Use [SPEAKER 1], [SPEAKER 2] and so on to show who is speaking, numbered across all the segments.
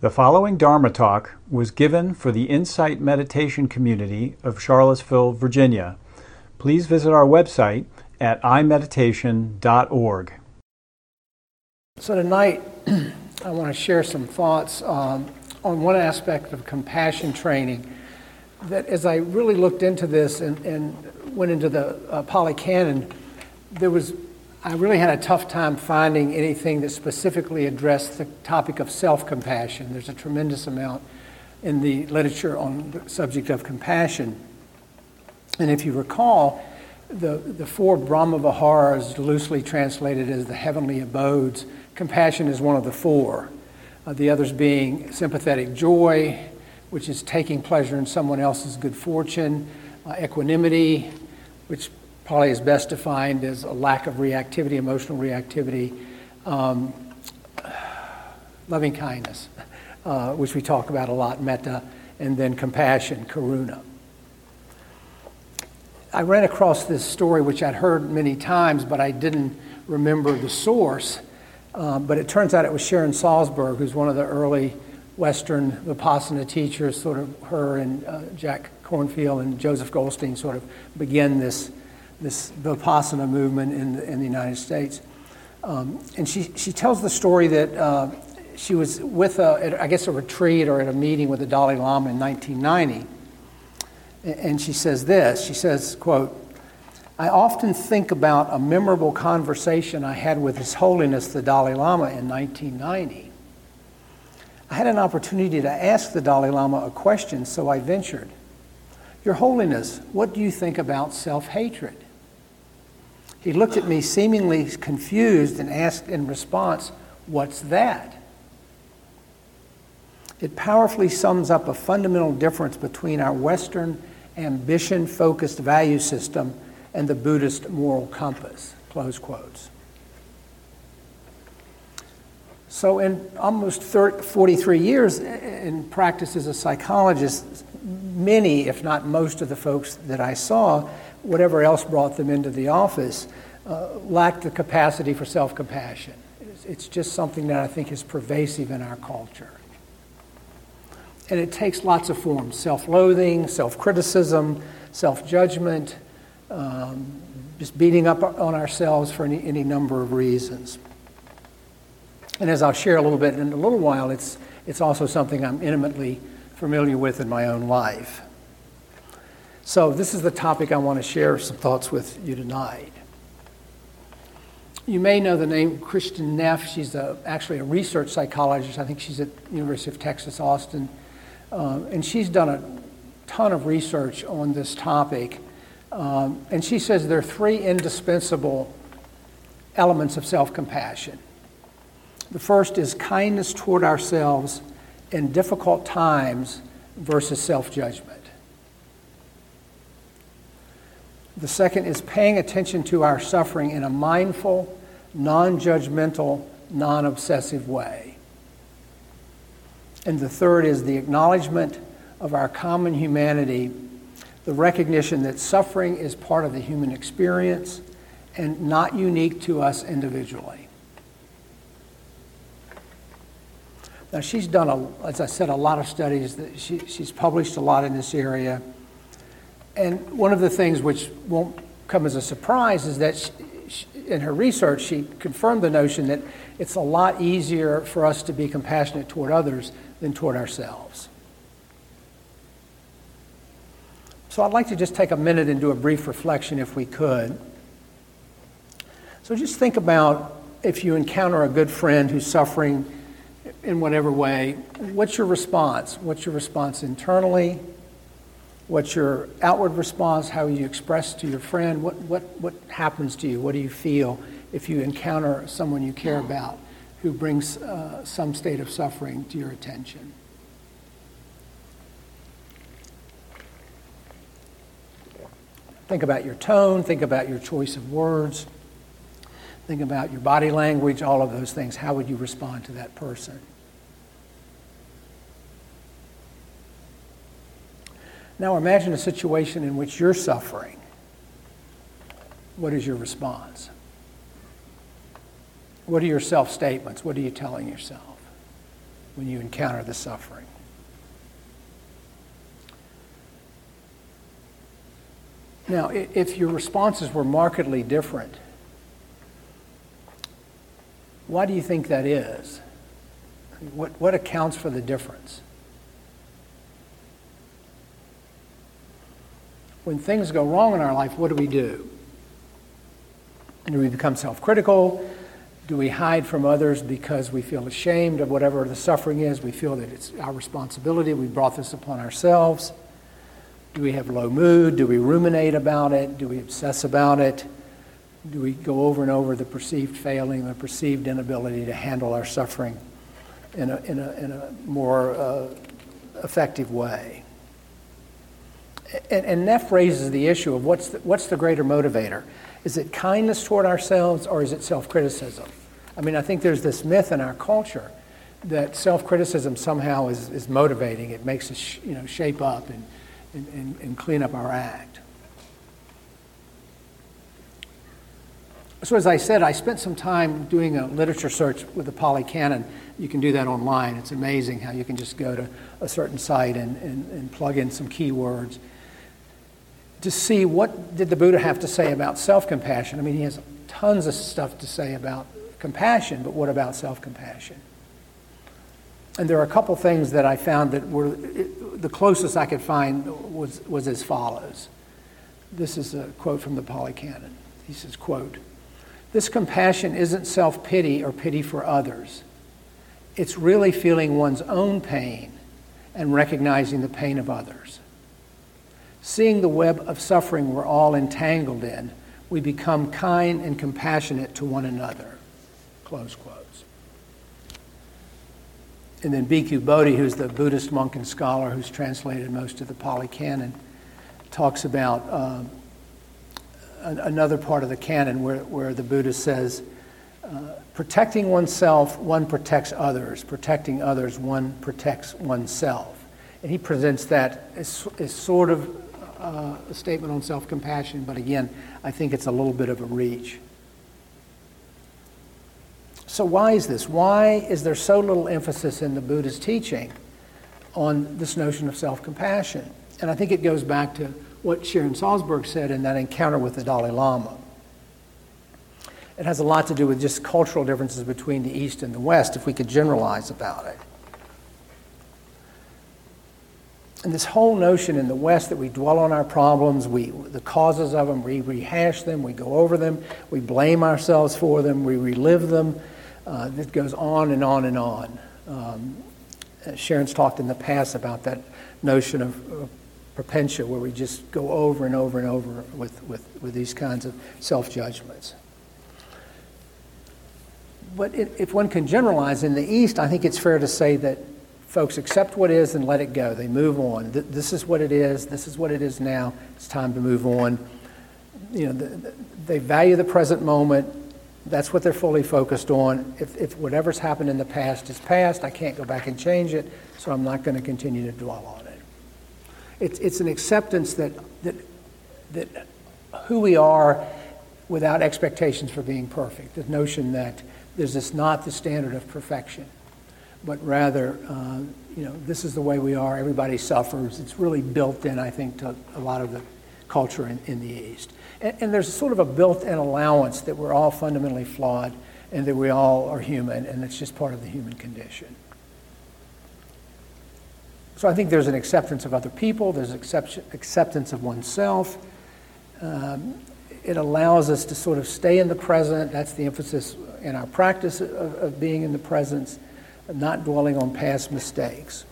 [SPEAKER 1] The following Dharma talk was given for the Insight Meditation Community of Charlottesville, Virginia. Please visit our website at imeditation.org.
[SPEAKER 2] So, tonight I want to share some thoughts um, on one aspect of compassion training. That as I really looked into this and, and went into the uh, Pali Canon, there was I really had a tough time finding anything that specifically addressed the topic of self compassion. There's a tremendous amount in the literature on the subject of compassion. And if you recall, the, the four Brahma Viharas, loosely translated as the heavenly abodes, compassion is one of the four. Uh, the others being sympathetic joy, which is taking pleasure in someone else's good fortune, uh, equanimity, which probably is best defined as a lack of reactivity, emotional reactivity, um, loving kindness, uh, which we talk about a lot, metta, and then compassion, karuna. I ran across this story, which I'd heard many times, but I didn't remember the source. Um, but it turns out it was Sharon Salzberg, who's one of the early Western Vipassana teachers, sort of her and uh, Jack Kornfield and Joseph Goldstein sort of begin this this Vipassana movement in in the United States. Um, and she, she tells the story that uh, she was with, a, I guess, a retreat or at a meeting with the Dalai Lama in 1990. And she says this She says, quote, I often think about a memorable conversation I had with His Holiness the Dalai Lama in 1990. I had an opportunity to ask the Dalai Lama a question, so I ventured. Your Holiness, what do you think about self hatred? He looked at me seemingly confused and asked in response, What's that? It powerfully sums up a fundamental difference between our Western ambition focused value system and the Buddhist moral compass. Close quotes. So, in almost 30, 43 years uh, in practice as a psychologist, many, if not most, of the folks that I saw whatever else brought them into the office, uh, lacked the capacity for self compassion. It's, it's just something that I think is pervasive in our culture. And it takes lots of forms self loathing, self criticism, self judgment, um, just beating up on ourselves for any, any number of reasons. And as I'll share a little bit in a little while, it's, it's also something I'm intimately familiar with in my own life. So, this is the topic I want to share some thoughts with you tonight. You may know the name Kristin Neff. She's a, actually a research psychologist. I think she's at University of Texas, Austin. Uh, and she's done a ton of research on this topic. Um, and she says there are three indispensable elements of self compassion. The first is kindness toward ourselves in difficult times versus self judgment. The second is paying attention to our suffering in a mindful, non judgmental, non obsessive way. And the third is the acknowledgement of our common humanity, the recognition that suffering is part of the human experience and not unique to us individually. Now, she's done, a, as I said, a lot of studies. That she, she's published a lot in this area. And one of the things which won't come as a surprise is that in her research, she confirmed the notion that it's a lot easier for us to be compassionate toward others than toward ourselves. So I'd like to just take a minute and do a brief reflection if we could. So just think about if you encounter a good friend who's suffering in whatever way, what's your response? What's your response internally? What's your outward response, how you express to your friend, what, what, what happens to you, what do you feel if you encounter someone you care about who brings uh, some state of suffering to your attention. Think about your tone, think about your choice of words, think about your body language, all of those things. How would you respond to that person? Now imagine a situation in which you're suffering. What is your response? What are your self statements? What are you telling yourself? when you encounter the suffering. Now, if your responses were markedly different, why do you think that is? What, what accounts for the difference? When things go wrong in our life, what do we do? Do we become self critical? Do we hide from others because we feel ashamed of whatever the suffering is? We feel that it's our responsibility. We brought this upon ourselves. Do we have low mood? Do we ruminate about it? Do we obsess about it? Do we go over and over the perceived failing, the perceived inability to handle our suffering in a, in a, in a more uh, effective way? And, and Neff raises the issue of what's the, what's the greater motivator? Is it kindness toward ourselves or is it self criticism? I mean, I think there's this myth in our culture that self criticism somehow is, is motivating. It makes us sh- you know, shape up and and, and, clean up our act. So, as I said, I spent some time doing a literature search with the Pali Canon. You can do that online. It's amazing how you can just go to a certain site and, and, and plug in some keywords to see what did the Buddha have to say about self-compassion. I mean, he has tons of stuff to say about compassion, but what about self-compassion? And there are a couple things that I found that were the closest I could find was, was as follows. This is a quote from the Pali Canon. He says, quote, This compassion isn't self-pity or pity for others. It's really feeling one's own pain and recognizing the pain of others. Seeing the web of suffering we're all entangled in, we become kind and compassionate to one another. Close quotes. And then Bhikkhu Bodhi, who's the Buddhist monk and scholar who's translated most of the Pali Canon, talks about uh, another part of the canon where, where the Buddha says, uh, protecting oneself, one protects others. Protecting others, one protects oneself. And he presents that as, as sort of uh, a statement on self compassion, but again, I think it's a little bit of a reach. So, why is this? Why is there so little emphasis in the Buddha's teaching on this notion of self compassion? And I think it goes back to what Sharon Salzberg said in that encounter with the Dalai Lama. It has a lot to do with just cultural differences between the East and the West, if we could generalize about it. And this whole notion in the West that we dwell on our problems, we, the causes of them, we rehash them, we go over them, we blame ourselves for them, we relive them, uh, that goes on and on and on. Um, Sharon's talked in the past about that notion of, of propensia, where we just go over and over and over with, with, with these kinds of self judgments. But it, if one can generalize in the East, I think it's fair to say that folks accept what is and let it go. They move on. This is what it is. This is what it is now. It's time to move on. You know, they value the present moment that's what they're fully focused on. If, if whatever's happened in the past is past, I can't go back and change it, so I'm not going to continue to dwell on it. It's, it's an acceptance that, that, that who we are without expectations for being perfect, the notion that there's this not the standard of perfection, but rather, uh, you know, this is the way we are, everybody suffers. It's really built in, I think, to a lot of the culture in, in the East. And, and there's sort of a built in allowance that we're all fundamentally flawed and that we all are human, and it's just part of the human condition. So I think there's an acceptance of other people, there's acceptance of oneself. Um, it allows us to sort of stay in the present. That's the emphasis in our practice of, of being in the presence, not dwelling on past mistakes.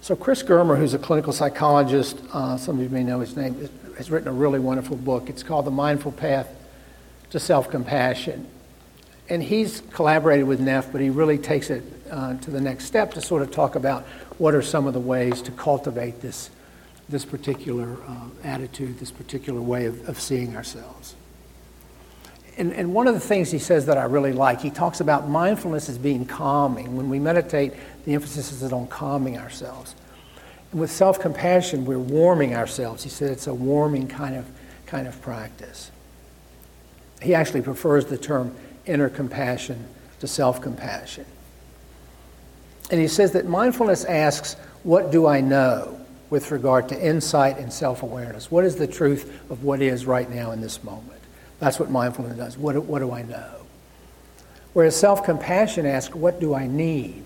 [SPEAKER 2] So, Chris Germer, who's a clinical psychologist, uh, some of you may know his name, has written a really wonderful book. It's called The Mindful Path to Self Compassion. And he's collaborated with Neff, but he really takes it uh, to the next step to sort of talk about what are some of the ways to cultivate this, this particular uh, attitude, this particular way of, of seeing ourselves. And, and one of the things he says that I really like, he talks about mindfulness as being calming. When we meditate, the emphasis is on calming ourselves with self compassion, we're warming ourselves. He said it's a warming kind of, kind of practice. He actually prefers the term inner compassion to self compassion. And he says that mindfulness asks, What do I know with regard to insight and self awareness? What is the truth of what is right now in this moment? That's what mindfulness does. What, what do I know? Whereas self compassion asks, What do I need?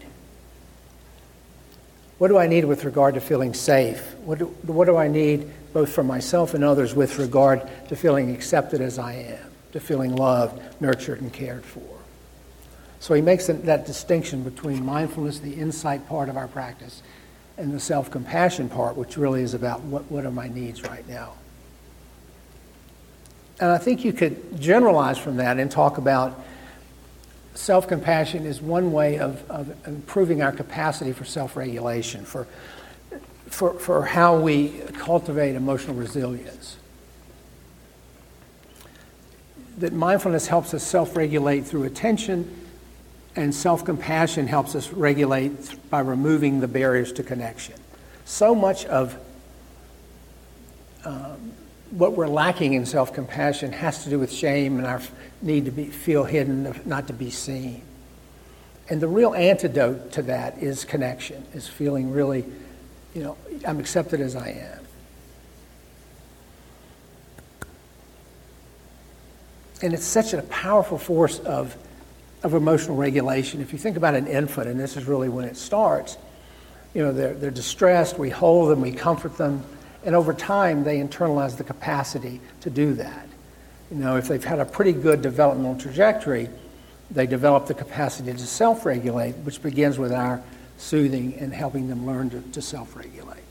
[SPEAKER 2] What do I need with regard to feeling safe? What do, what do I need both for myself and others with regard to feeling accepted as I am, to feeling loved, nurtured, and cared for? So he makes that distinction between mindfulness, the insight part of our practice, and the self compassion part, which really is about what, what are my needs right now. And I think you could generalize from that and talk about self compassion is one way of, of improving our capacity for self regulation, for, for, for how we cultivate emotional resilience. That mindfulness helps us self regulate through attention, and self compassion helps us regulate by removing the barriers to connection. So much of um, what we're lacking in self compassion has to do with shame and our need to be, feel hidden, not to be seen. And the real antidote to that is connection, is feeling really, you know, I'm accepted as I am. And it's such a powerful force of, of emotional regulation. If you think about an infant, and this is really when it starts, you know, they're, they're distressed, we hold them, we comfort them, and over time, they internalize the capacity to do that. You know, if they've had a pretty good developmental trajectory, they develop the capacity to self regulate, which begins with our soothing and helping them learn to, to self regulate.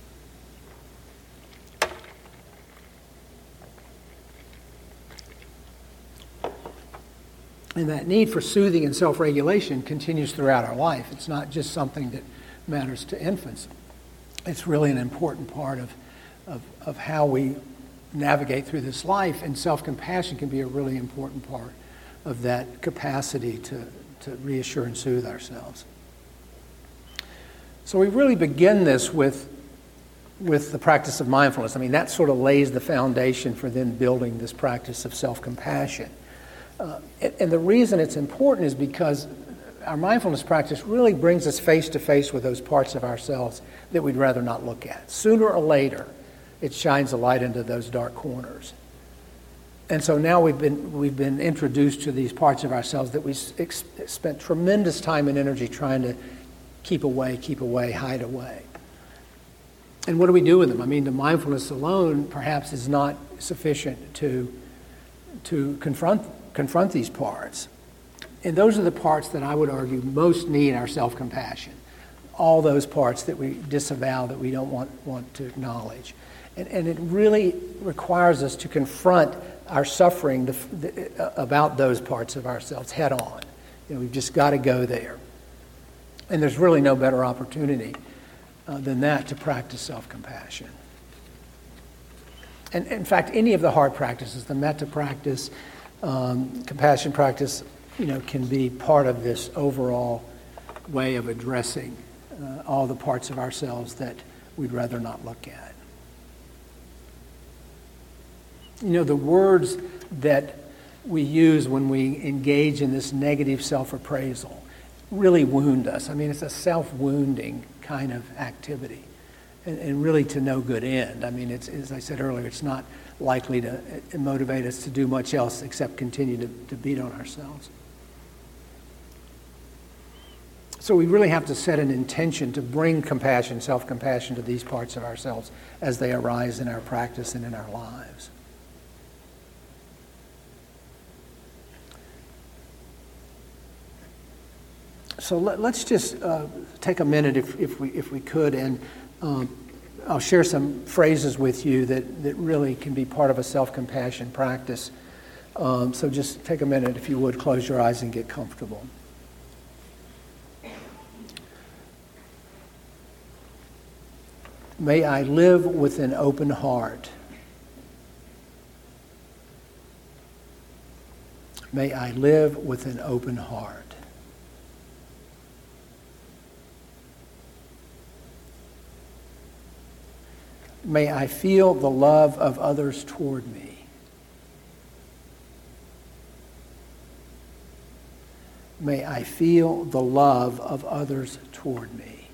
[SPEAKER 2] And that need for soothing and self regulation continues throughout our life. It's not just something that matters to infants, it's really an important part of of, of how we navigate through this life, and self compassion can be a really important part of that capacity to, to reassure and soothe ourselves. So we really begin this with, with the practice of mindfulness. I mean, that sort of lays the foundation for then building this practice of self compassion. Uh, and, and the reason it's important is because our mindfulness practice really brings us face to face with those parts of ourselves that we'd rather not look at. Sooner or later, it shines a light into those dark corners. And so now we've been, we've been introduced to these parts of ourselves that we ex- spent tremendous time and energy trying to keep away, keep away, hide away. And what do we do with them? I mean, the mindfulness alone perhaps is not sufficient to, to confront, confront these parts. And those are the parts that I would argue most need our self compassion. All those parts that we disavow, that we don't want, want to acknowledge. And, and it really requires us to confront our suffering the, the, uh, about those parts of ourselves head on. You know, we've just got to go there. And there's really no better opportunity uh, than that to practice self compassion. And in fact, any of the heart practices, the metta practice, um, compassion practice, you know, can be part of this overall way of addressing uh, all the parts of ourselves that we'd rather not look at. You know, the words that we use when we engage in this negative self appraisal really wound us. I mean, it's a self wounding kind of activity and, and, really to no good end. I mean, it's, as I said earlier, it's not likely to uh, motivate us to do much else except continue to, to beat on ourselves. So we really have to set an intention to bring compassion, self compassion to these parts of ourselves as they arise in our practice and in our lives. So let, us just uh, take a minute, if, if, we, if we could, and um, I'll share some phrases with you that, that really can be part of a self compassion practice. Um, so just take a minute, if you would, close your eyes and get comfortable. May I live with an open heart. May I live with an open heart. May I feel the love of others toward me. May I feel the love of others toward me.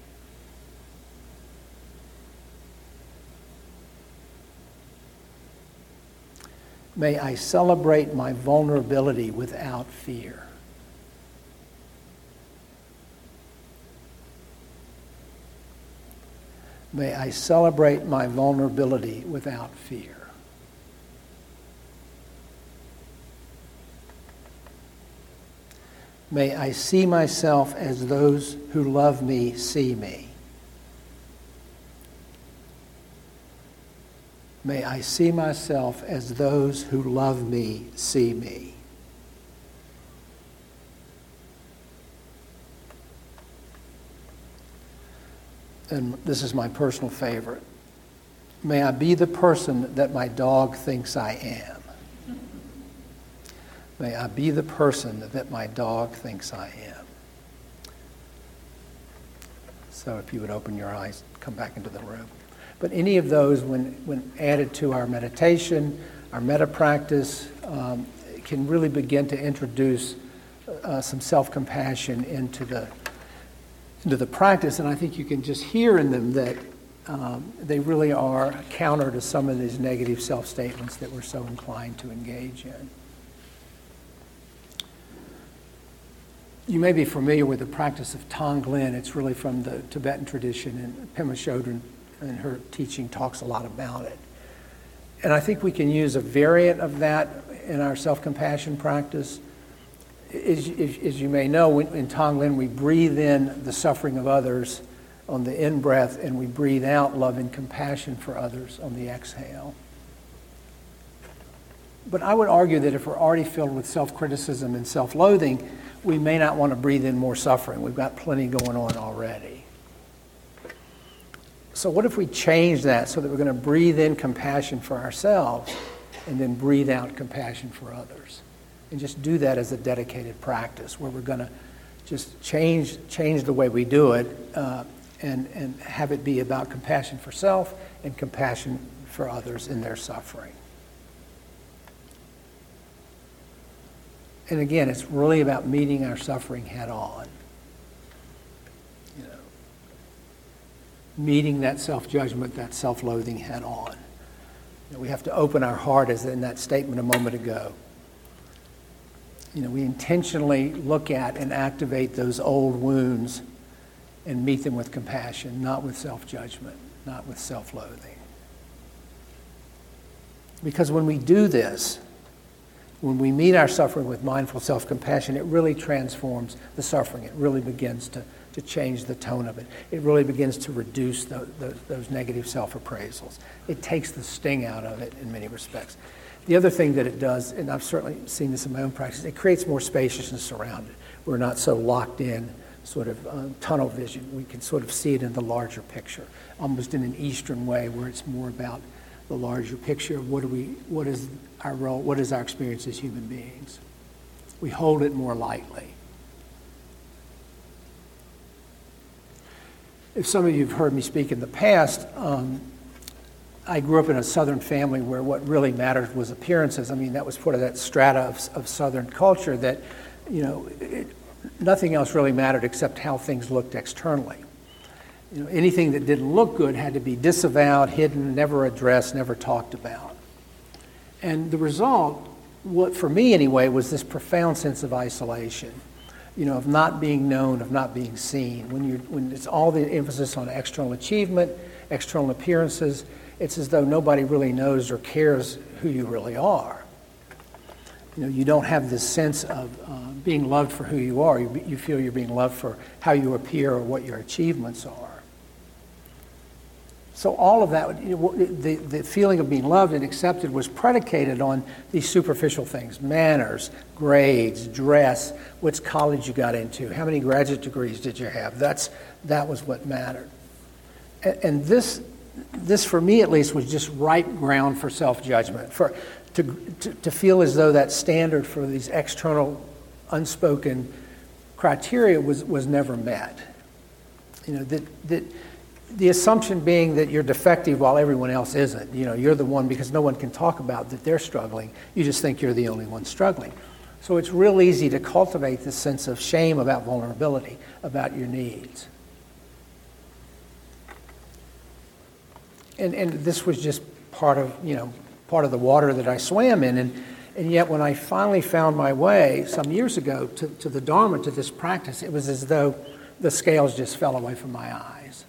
[SPEAKER 2] May I celebrate my vulnerability without fear. May I celebrate my vulnerability without fear. May I see myself as those who love me see me. May I see myself as those who love me see me. And this is my personal favorite. May I be the person that my dog thinks I am. May I be the person that my dog thinks I am. So if you would open your eyes, come back into the room. But any of those, when, when added to our meditation, our metta practice, um, can really begin to introduce uh, some self compassion into the, into the practice. And I think you can just hear in them that um, they really are counter to some of these negative self statements that we're so inclined to engage in. You may be familiar with the practice of Tonglen. It's really from the Tibetan tradition, and Pema Chodron and her teaching talks a lot about it. And I think we can use a variant of that in our self compassion practice. As, as, you may know, in Tonglen, we breathe in the suffering of others on the in breath, and we breathe out love and compassion for others on the exhale. But I would argue that if we're already filled with self criticism and self loathing, we may not want to breathe in more suffering. We've got plenty going on already. So, what if we change that so that we're going to breathe in compassion for ourselves and then breathe out compassion for others? And just do that as a dedicated practice where we're going to just change, change the way we do it uh, and, and have it be about compassion for self and compassion for others in their suffering. And again, it's really about meeting our suffering head on. You know, meeting that self judgment, that self loathing head on. We have to open our heart, as in that statement a moment ago. You know, we intentionally look at and activate those old wounds and meet them with compassion, not with self judgment, not with self loathing. Because when we do this, when we meet our suffering with mindful self compassion, it really transforms the suffering. It really begins to to change the tone of it. It really begins to reduce the, the, those negative self appraisals. It takes the sting out of it in many respects. The other thing that it does, and I've certainly seen this in my own practice, it creates more spaciousness around it. We're not so locked in, sort of uh, tunnel vision. We can sort of see it in the larger picture, almost in an Eastern way, where it's more about the larger picture of what do we, what is our role, what is our experience as human beings. We hold it more lightly. if some of you have heard me speak in the past, um, I grew up in a Southern family where what really mattered was appearances. I mean, that was part of that strata of, of Southern culture that, you know, it, nothing else really mattered except how things looked externally. You know, anything that didn't look good had to be disavowed, hidden, never addressed, never talked about. And the result, what for me anyway, was this profound sense of isolation you know, of not being known, of not being seen. When, you when it's all the emphasis on external achievement, external appearances, it's as though nobody really knows or cares who you really are. You know, you don't have this sense of uh, being loved for who you are. You, you feel you're being loved for how you appear or what your achievements are. So all of that, the, the feeling of being loved and accepted was predicated on these superficial things, manners, grades, dress, which college you got into, how many graduate degrees did you have. That's, that was what mattered. And, and this, this, for me at least, was just ripe ground for self-judgment, for, to, to, to feel as though that standard for these external, unspoken criteria was, was never met. You know, that, that the assumption being that you're defective while everyone else isn't. You know, you're the one because no one can talk about that they're struggling. You just think you're the only one struggling. So it's real easy to cultivate this sense of shame about vulnerability, about your needs. And, and this was just part of, you know, part of the water that I swam in. And, and yet when I finally found my way some years ago to, to the Dharma, to this practice, it was as though the scales just fell away from my eyes.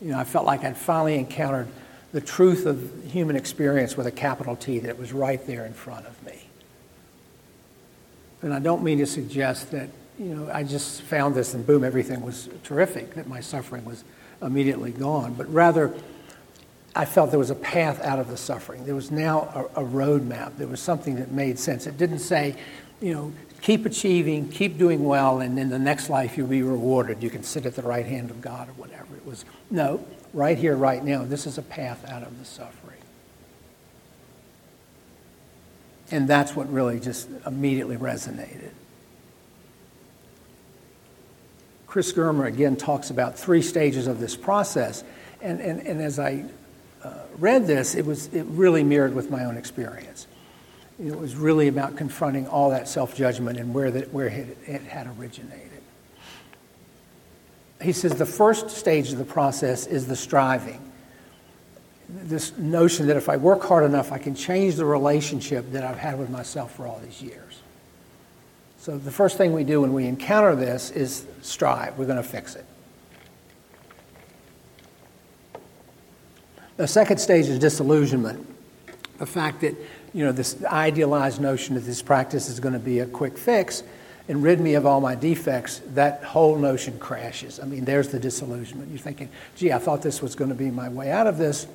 [SPEAKER 2] You know, I felt like I'd finally encountered the truth of human experience with a capital T that was right there in front of me. And I don't mean to suggest that, you know, I just found this and boom, everything was terrific, that my suffering was immediately gone, but rather, I felt there was a path out of the suffering. There was now a, a roadmap. There was something that made sense. It didn't say, you know, keep achieving, keep doing well, and in the next life you'll be rewarded. You can sit at the right hand of God or whatever. It was, no, right here, right now, this is a path out of the suffering. And that's what really just immediately resonated. Chris Germer again talks about three stages of this process. And, and, and as I Uh, read this, it, was, it really mirrored with my own experience. It was really about confronting all that self judgment and where, the, where it, it had originated. He says the first stage of the process is the striving. This notion that if I work hard enough, I can change the relationship that I've had with myself for all these years. So the first thing we do when we encounter this is strive. We're going to fix it. The second stage is disillusionment. The fact that, you know, this idealized notion that this practice is going to be a quick fix and rid me of all my defects, that whole notion crashes. I mean, there's the disillusionment. You're thinking, gee, I thought this was going to be my way out of this.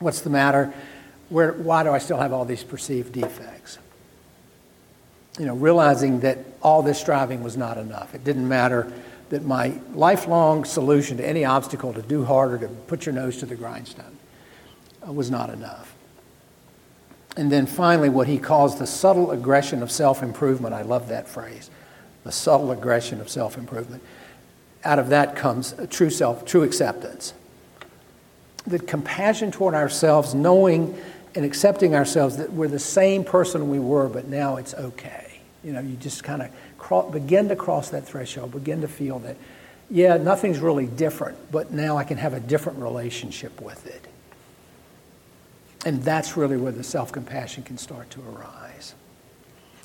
[SPEAKER 2] What's the matter? Where, why do I still have all these perceived defects? You know, realizing that all this striving was not enough. It didn't matter that my lifelong solution to any obstacle to do harder, to put your nose to the grindstone, was not enough. And then finally, what he calls the subtle aggression of self improvement. I love that phrase. The subtle aggression of self improvement. Out of that comes true self, true acceptance. The compassion toward ourselves, knowing and accepting ourselves that we're the same person we were, but now it's okay. You know, you just kind of begin to cross that threshold, begin to feel that, yeah, nothing's really different, but now I can have a different relationship with it. And that's really where the self compassion can start to arise.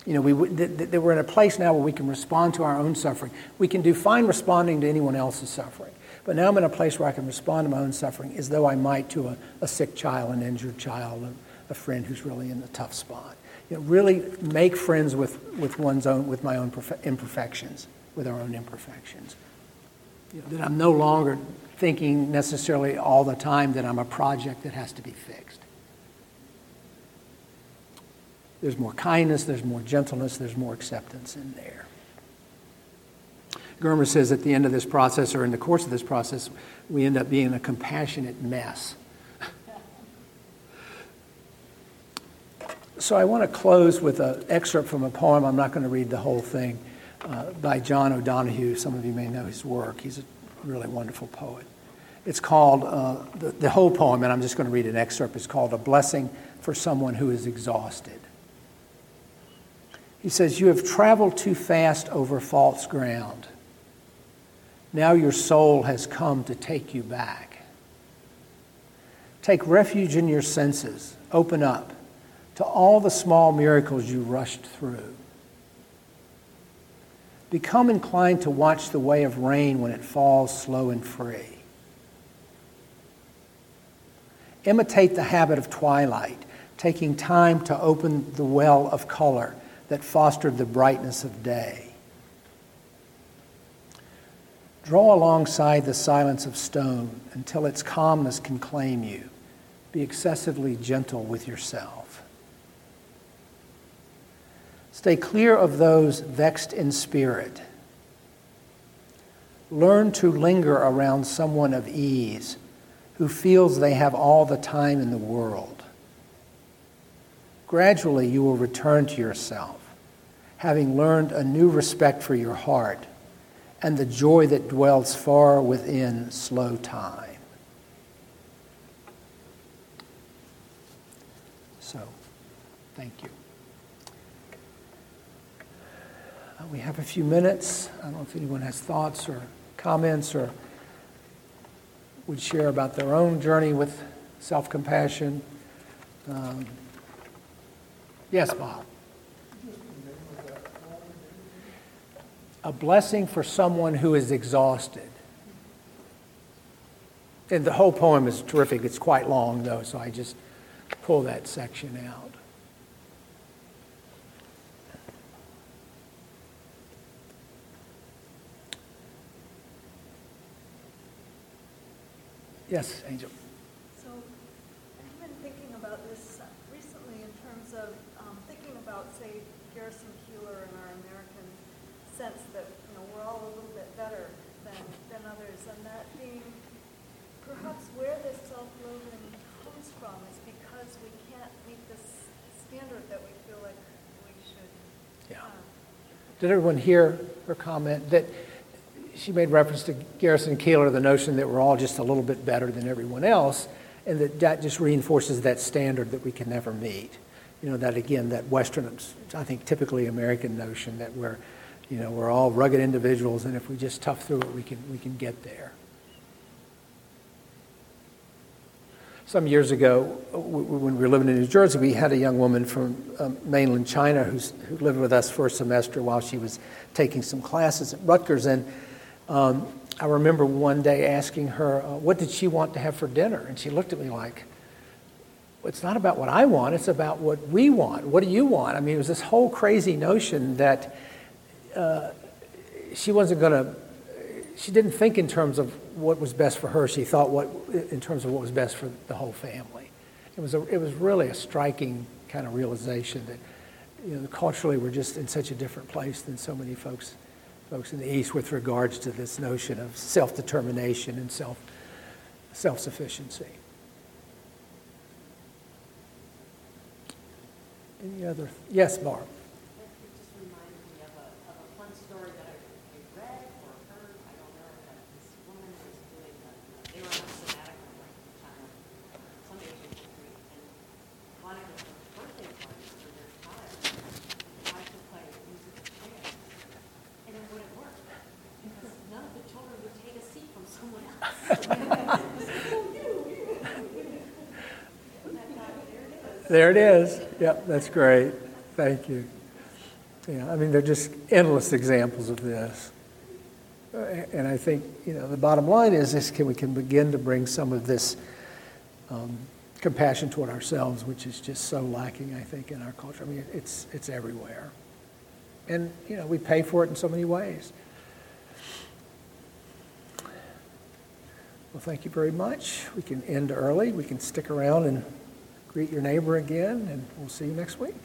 [SPEAKER 2] You know, we, th- th- we're in a place now where we can respond to our own suffering. We can do fine responding to anyone else's suffering. But now I'm in a place where I can respond to my own suffering as though I might to a, a sick child, an injured child, a, a friend who's really in a tough spot. You know, really make friends with, with one's own, with my own imperfections, with our own imperfections. You know, that I'm no longer thinking necessarily all the time that I'm a project that has to be fixed. There's more kindness, there's more gentleness, there's more acceptance in there. Germer says at the end of this process, or in the course of this process, we end up being a compassionate mess. so I want to close with an excerpt from a poem. I'm not going to read the whole thing uh, by John O'Donohue. Some of you may know his work. He's a really wonderful poet. It's called, uh, the, the whole poem, and I'm just going to read an excerpt, is called A Blessing for Someone Who is Exhausted. He says, You have traveled too fast over false ground. Now your soul has come to take you back. Take refuge in your senses. Open up to all the small miracles you rushed through. Become inclined to watch the way of rain when it falls slow and free. Imitate the habit of twilight, taking time to open the well of color that fostered the brightness of day. Draw alongside the silence of stone until its calmness can claim you. Be excessively gentle with yourself. Stay clear of those vexed in spirit. Learn to linger around someone of ease who feels they have all the time in the world. Gradually, you will return to yourself having learned a new respect for your heart and the joy that dwells far within slow time. So, thank you. Uh, We have a few minutes. I don't know if anyone has thoughts or comments or would share about their own journey with self-compassion. Um, Yes, Bob? A blessing for someone who is exhausted. And the whole poem is terrific. It's quite long, though, so I just pull that section out. Yes, Angel.
[SPEAKER 3] So I've been thinking about this recently in terms of um, thinking about, say, Garrison Keillor and our American sense that, you know, we're all a little bit better than, than others, and that being perhaps where this self-loathing comes from is because we can't meet this standard that we feel like we should.
[SPEAKER 2] Yeah.
[SPEAKER 3] um,
[SPEAKER 2] Did everyone hear her comment that she made reference to Garrison Keillor, the notion that we're all just a little bit better than everyone else, and that that just reinforces that standard that we can never meet. You know, that again, that Western, I think typically American notion that we're, you know, we're all rugged individuals, and if we just tough through it, we can, we can get there. Some years ago, when we were living in New Jersey, we had a young woman from um, mainland China who's, who lived with us for a semester while she was taking some classes at Rutgers. And um, I remember one day asking her, uh, what did she want to have for dinner? And she looked at me like, it's not about what I want, it's about what we want. What do you want? I mean, it was this whole crazy notion that uh, she wasn't going to, she didn't think in terms of what was best for her. She thought what, in terms of what was best for the whole family. It was, a, it was really a striking kind of realization that, you know, culturally we're just in such a different place than so many folks, folks in the East with regards to this notion of self-determination and self, self-sufficiency. Any other? Yes, Barb.
[SPEAKER 4] It just reminded me of a, of a fun story that I I read or heard, I don't know, that this woman was doing, a- they were on a sabbatical right at the time, some Asian country, and wanted to have birthday parties for their child, tried to play musical chairs, and it wouldn't work, because none of the children would take a seat from someone else.
[SPEAKER 2] There it is. Yep, that's great. Thank you. Yeah, I mean, they're just endless examples of this. And I think, you know, the bottom line is, is can we can begin to bring some of this um, compassion toward ourselves, which is just so lacking, I think, in our culture. I mean, it's, it's everywhere. And, you know, we pay for it in so many ways. Well, thank you very much. We can end early. We can stick around and greet your neighbor again, and we'll see you next week.